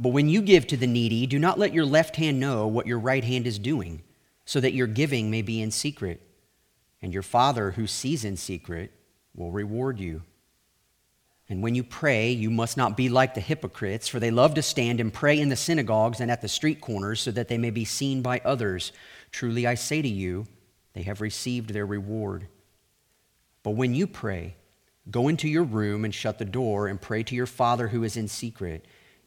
But when you give to the needy, do not let your left hand know what your right hand is doing, so that your giving may be in secret and your Father who sees in secret will reward you. And when you pray, you must not be like the hypocrites, for they love to stand and pray in the synagogues and at the street corners so that they may be seen by others. Truly I say to you, they have received their reward. But when you pray, go into your room and shut the door and pray to your Father who is in secret,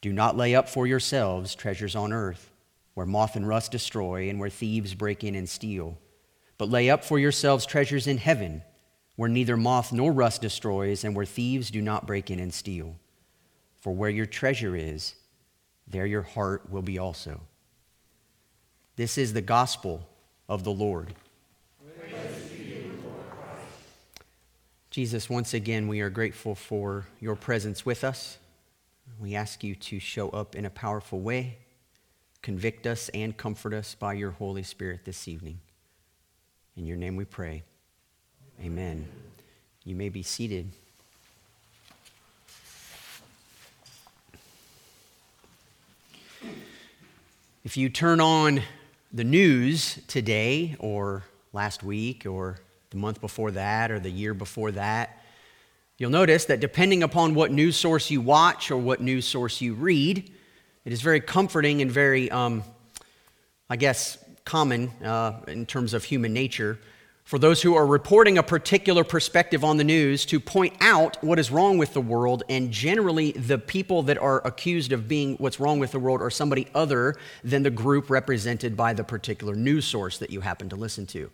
Do not lay up for yourselves treasures on earth, where moth and rust destroy, and where thieves break in and steal but lay up for yourselves treasures in heaven, where neither moth nor rust destroys, and where thieves do not break in and steal. For where your treasure is, there your heart will be also. This is the gospel of the Lord. Jesus, once again, we are grateful for your presence with us. We ask you to show up in a powerful way, convict us, and comfort us by your Holy Spirit this evening. In your name we pray. Amen. You may be seated. If you turn on the news today, or last week, or the month before that, or the year before that, you'll notice that depending upon what news source you watch or what news source you read, it is very comforting and very, um, I guess, common uh, in terms of human nature for those who are reporting a particular perspective on the news to point out what is wrong with the world, and generally the people that are accused of being what's wrong with the world are somebody other than the group represented by the particular news source that you happen to listen to.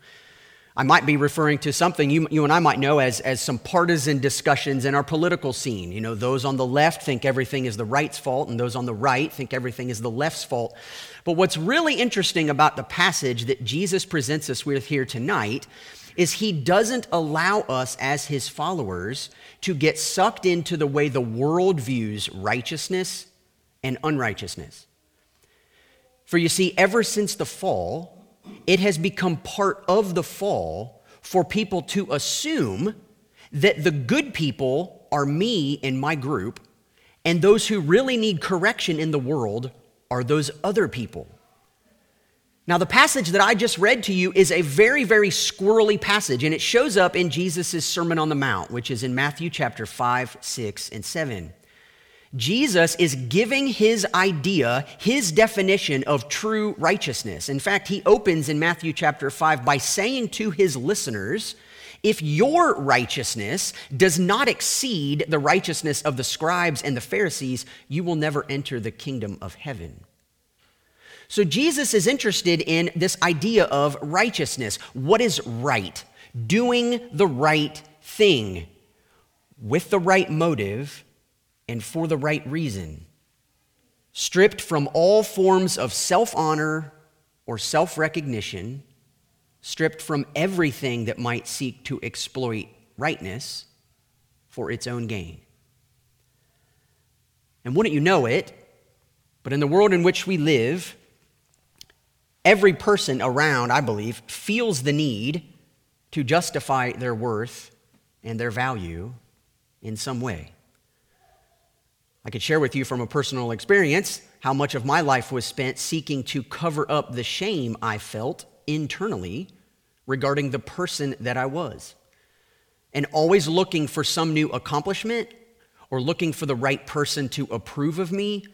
I might be referring to something you, you and I might know as, as some partisan discussions in our political scene. You know, those on the left think everything is the right's fault, and those on the right think everything is the left's fault. But what's really interesting about the passage that Jesus presents us with here tonight is he doesn't allow us as his followers to get sucked into the way the world views righteousness and unrighteousness. For you see, ever since the fall, it has become part of the fall for people to assume that the good people are me and my group, and those who really need correction in the world are those other people. Now, the passage that I just read to you is a very, very squirrely passage, and it shows up in Jesus' Sermon on the Mount, which is in Matthew chapter 5, 6, and 7. Jesus is giving his idea, his definition of true righteousness. In fact, he opens in Matthew chapter 5 by saying to his listeners, if your righteousness does not exceed the righteousness of the scribes and the Pharisees, you will never enter the kingdom of heaven. So Jesus is interested in this idea of righteousness. What is right? Doing the right thing with the right motive and for the right reason, stripped from all forms of self honor or self recognition, stripped from everything that might seek to exploit rightness for its own gain. And wouldn't you know it, but in the world in which we live, every person around, I believe, feels the need to justify their worth and their value in some way. I could share with you from a personal experience how much of my life was spent seeking to cover up the shame I felt internally regarding the person that I was. And always looking for some new accomplishment or looking for the right person to approve of me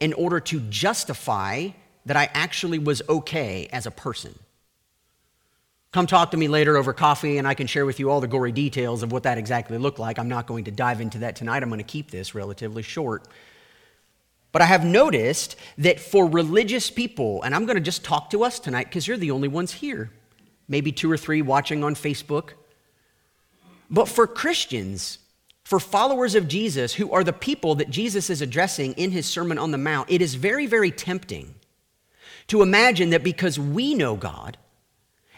in order to justify that I actually was okay as a person. Come talk to me later over coffee, and I can share with you all the gory details of what that exactly looked like. I'm not going to dive into that tonight. I'm going to keep this relatively short. But I have noticed that for religious people, and I'm going to just talk to us tonight because you're the only ones here, maybe two or three watching on Facebook. But for Christians, for followers of Jesus, who are the people that Jesus is addressing in his Sermon on the Mount, it is very, very tempting to imagine that because we know God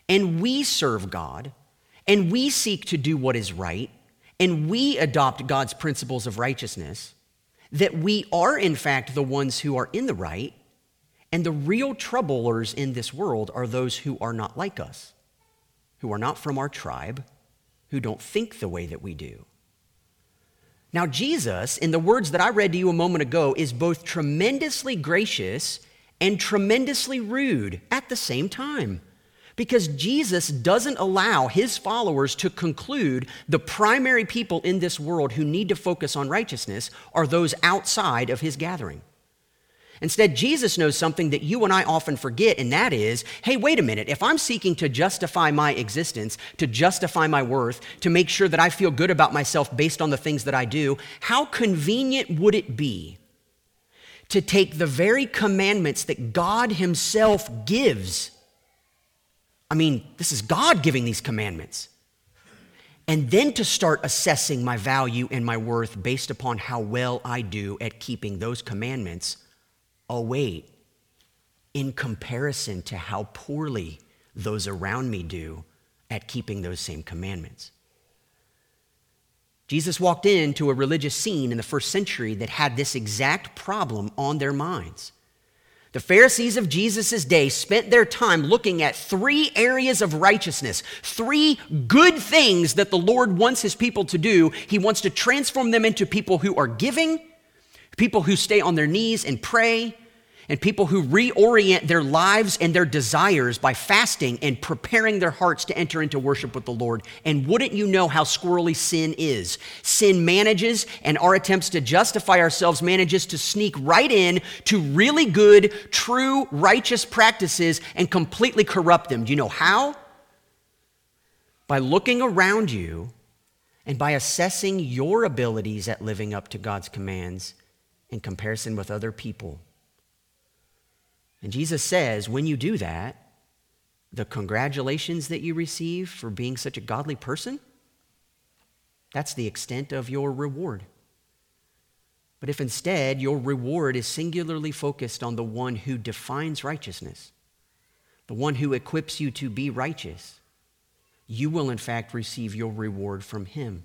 and we serve God and we seek to do what is right and we adopt God's principles of righteousness, that we are, in fact, the ones who are in the right, and the real troublers in this world are those who are not like us, who are not from our tribe, who don't think the way that we do. Now, Jesus, in the words that I read to you a moment ago, is both tremendously gracious and tremendously rude at the same time. Because Jesus doesn't allow his followers to conclude the primary people in this world who need to focus on righteousness are those outside of his gathering. Instead, Jesus knows something that you and I often forget, and that is hey, wait a minute. If I'm seeking to justify my existence, to justify my worth, to make sure that I feel good about myself based on the things that I do, how convenient would it be to take the very commandments that God Himself gives I mean, this is God giving these commandments. And then to start assessing my value and my worth based upon how well I do at keeping those commandments. Oh, wait, in comparison to how poorly those around me do at keeping those same commandments. Jesus walked into a religious scene in the first century that had this exact problem on their minds. The Pharisees of Jesus' day spent their time looking at three areas of righteousness, three good things that the Lord wants his people to do. He wants to transform them into people who are giving, people who stay on their knees and pray, and people who reorient their lives and their desires by fasting and preparing their hearts to enter into worship with the Lord. And wouldn't you know how squirrely sin is? Sin manages, and our attempts to justify ourselves manages to sneak right in to really good, true, righteous practices and completely corrupt them. Do you know how? By looking around you and by assessing your abilities at living up to God's commands in comparison with other people. And Jesus says, when you do that, the congratulations that you receive for being such a godly person, that's the extent of your reward. But if instead your reward is singularly focused on the one who defines righteousness, the one who equips you to be righteous, you will in fact receive your reward from him.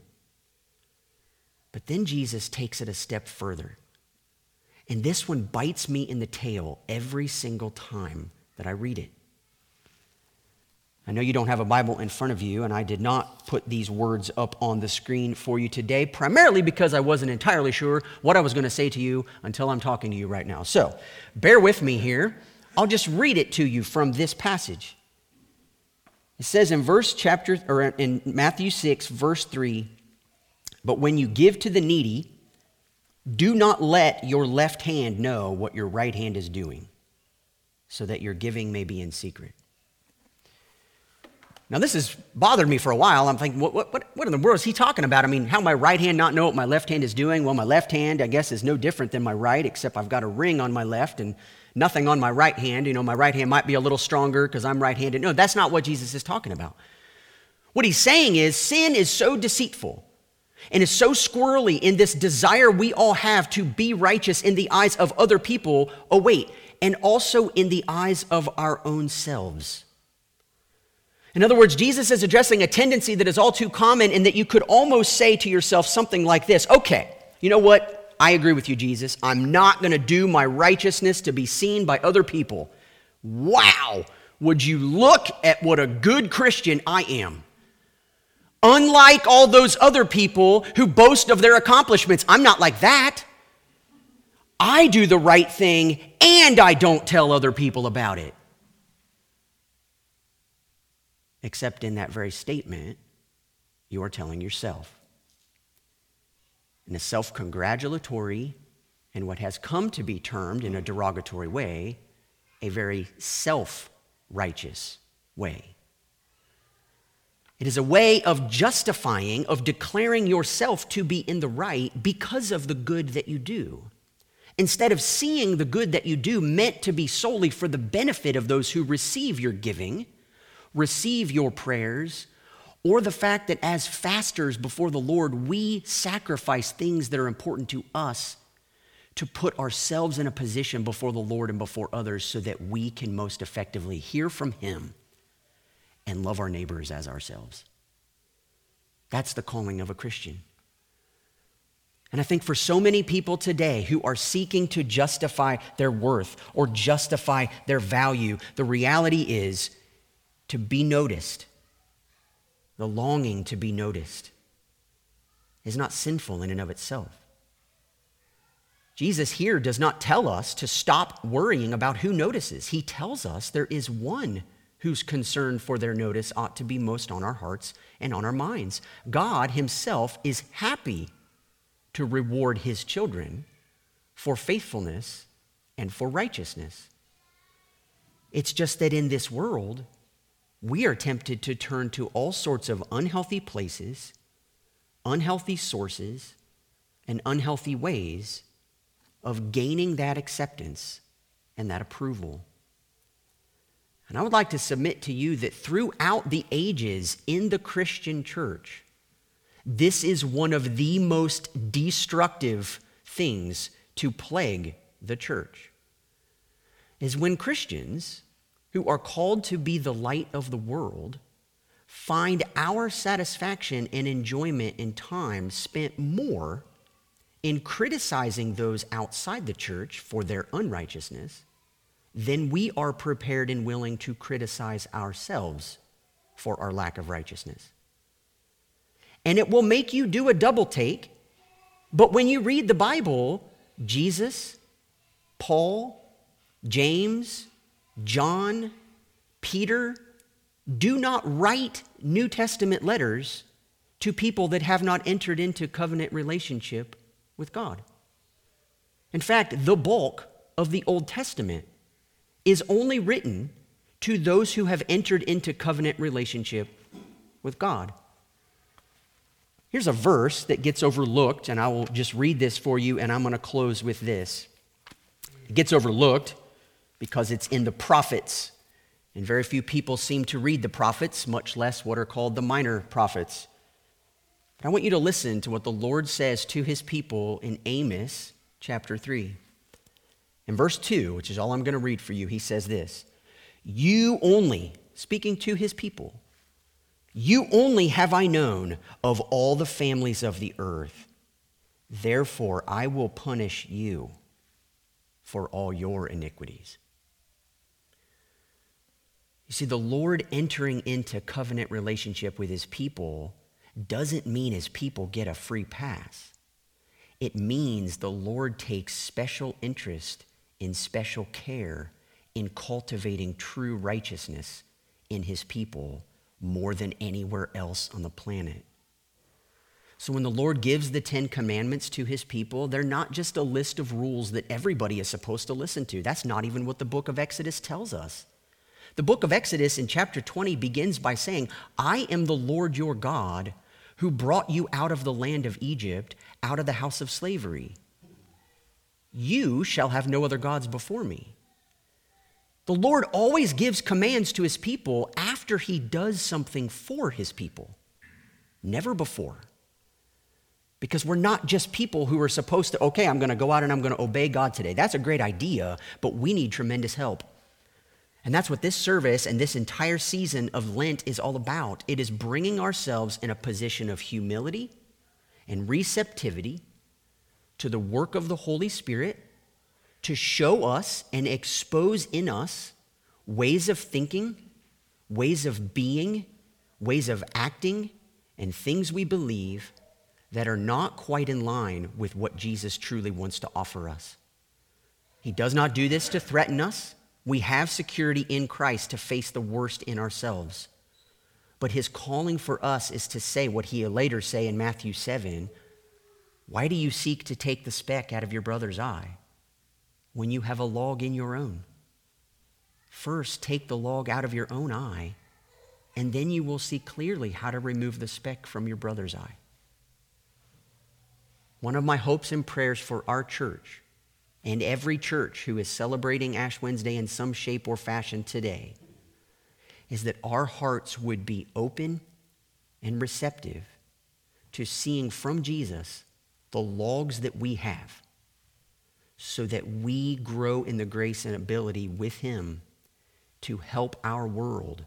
But then Jesus takes it a step further. And this one bites me in the tail every single time that I read it. I know you don't have a Bible in front of you, and I did not put these words up on the screen for you today, primarily because I wasn't entirely sure what I was going to say to you until I'm talking to you right now. So bear with me here. I'll just read it to you from this passage. It says in verse chapter or in Matthew 6 verse 3, but when you give to the needy, do not let your left hand know what your right hand is doing, so that your giving may be in secret. Now, this has bothered me for a while. I'm thinking, what, what, what in the world is he talking about? I mean, how my right hand not know what my left hand is doing? Well, my left hand, I guess, is no different than my right, except I've got a ring on my left and nothing on my right hand. You know, my right hand might be a little stronger because I'm right handed. No, that's not what Jesus is talking about. What he's saying is sin is so deceitful and is so squirrely in this desire we all have to be righteous in the eyes of other people. Oh, wait, and also in the eyes of our own selves. In other words, Jesus is addressing a tendency that is all too common and that you could almost say to yourself something like this Okay, you know what? I agree with you, Jesus. I'm not going to do my righteousness to be seen by other people. Wow, would you look at what a good Christian I am? Unlike all those other people who boast of their accomplishments, I'm not like that. I do the right thing and I don't tell other people about it. Except in that very statement, you are telling yourself. In a self congratulatory and what has come to be termed in a derogatory way, a very self righteous way. It is a way of justifying, of declaring yourself to be in the right because of the good that you do. Instead of seeing the good that you do meant to be solely for the benefit of those who receive your giving, receive your prayers, or the fact that as fasters before the Lord, we sacrifice things that are important to us to put ourselves in a position before the Lord and before others so that we can most effectively hear from Him and love our neighbors as ourselves. That's the calling of a Christian. And I think for so many people today who are seeking to justify their worth or justify their value, the reality is to be noticed, the longing to be noticed, is not sinful in and of itself. Jesus here does not tell us to stop worrying about who notices. He tells us there is one whose concern for their notice ought to be most on our hearts and on our minds. God Himself is happy to reward His children for faithfulness and for righteousness. It's just that in this world, we are tempted to turn to all sorts of unhealthy places, unhealthy sources, and unhealthy ways of gaining that acceptance and that approval. And I would like to submit to you that throughout the ages in the Christian church, this is one of the most destructive things to plague the church. Is when Christians who are called to be the light of the world find our satisfaction and enjoyment in time spent more in criticizing those outside the church for their unrighteousness then we are prepared and willing to criticize ourselves for our lack of righteousness. And it will make you do a double take, but when you read the Bible, Jesus, Paul, James, John, Peter do not write New Testament letters to people that have not entered into covenant relationship with God. In fact, the bulk of the Old Testament is only written to those who have entered into covenant relationship with God. Here's a verse that gets overlooked, and I will just read this for you, and I'm going to close with this. It gets overlooked because it's in the prophets, and very few people seem to read the prophets, much less what are called the minor prophets. But I want you to listen to what the Lord says to his people in Amos chapter 3. In verse 2, which is all I'm going to read for you, he says this You only, speaking to his people, you only have I known of all the families of the earth. Therefore, I will punish you for all your iniquities. You see, the Lord entering into covenant relationship with his people doesn't mean his people get a free pass. It means the Lord takes special interest in special care in cultivating true righteousness in his people more than anywhere else on the planet. So, when the Lord gives the Ten Commandments to his people, they're not just a list of rules that everybody is supposed to listen to. That's not even what the book of Exodus tells us. The book of Exodus in chapter 20 begins by saying, I am the Lord your God who brought you out of the land of Egypt, out of the house of slavery. You shall have no other gods before me. The Lord always gives commands to his people after he does something for his people, never before. Because we're not just people who are supposed to, okay, I'm going to go out and I'm going to obey God today. That's a great idea, but we need tremendous help. And that's what this service and this entire season of Lent is all about. It is bringing ourselves in a position of humility and receptivity to the work of the Holy Spirit to show us and expose in us ways of thinking, ways of being, ways of acting, and things we believe that are not quite in line with what Jesus truly wants to offer us. He does not do this to threaten us. We have security in Christ to face the worst in ourselves. But his calling for us is to say what he later say in Matthew 7 why do you seek to take the speck out of your brother's eye when you have a log in your own? first take the log out of your own eye, and then you will see clearly how to remove the speck from your brother's eye. One of my hopes and prayers for our church and every church who is celebrating Ash Wednesday in some shape or fashion today is that our hearts would be open and receptive to seeing from Jesus the logs that we have so that we grow in the grace and ability with Him to help our world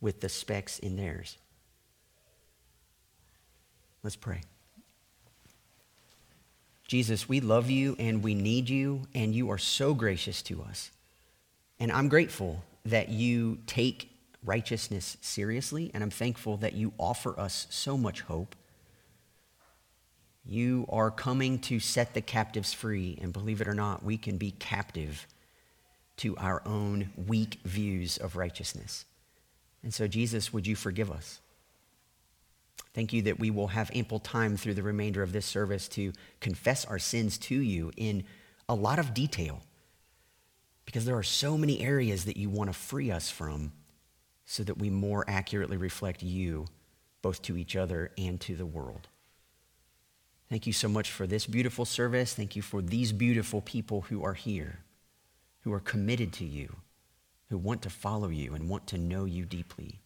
with the specks in theirs. Let's pray. Jesus, we love you and we need you, and you are so gracious to us. And I'm grateful that you take righteousness seriously, and I'm thankful that you offer us so much hope. You are coming to set the captives free, and believe it or not, we can be captive to our own weak views of righteousness. And so, Jesus, would you forgive us? Thank you that we will have ample time through the remainder of this service to confess our sins to you in a lot of detail because there are so many areas that you want to free us from so that we more accurately reflect you both to each other and to the world. Thank you so much for this beautiful service. Thank you for these beautiful people who are here, who are committed to you, who want to follow you and want to know you deeply.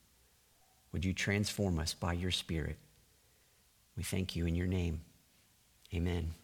Would you transform us by your Spirit? We thank you in your name. Amen.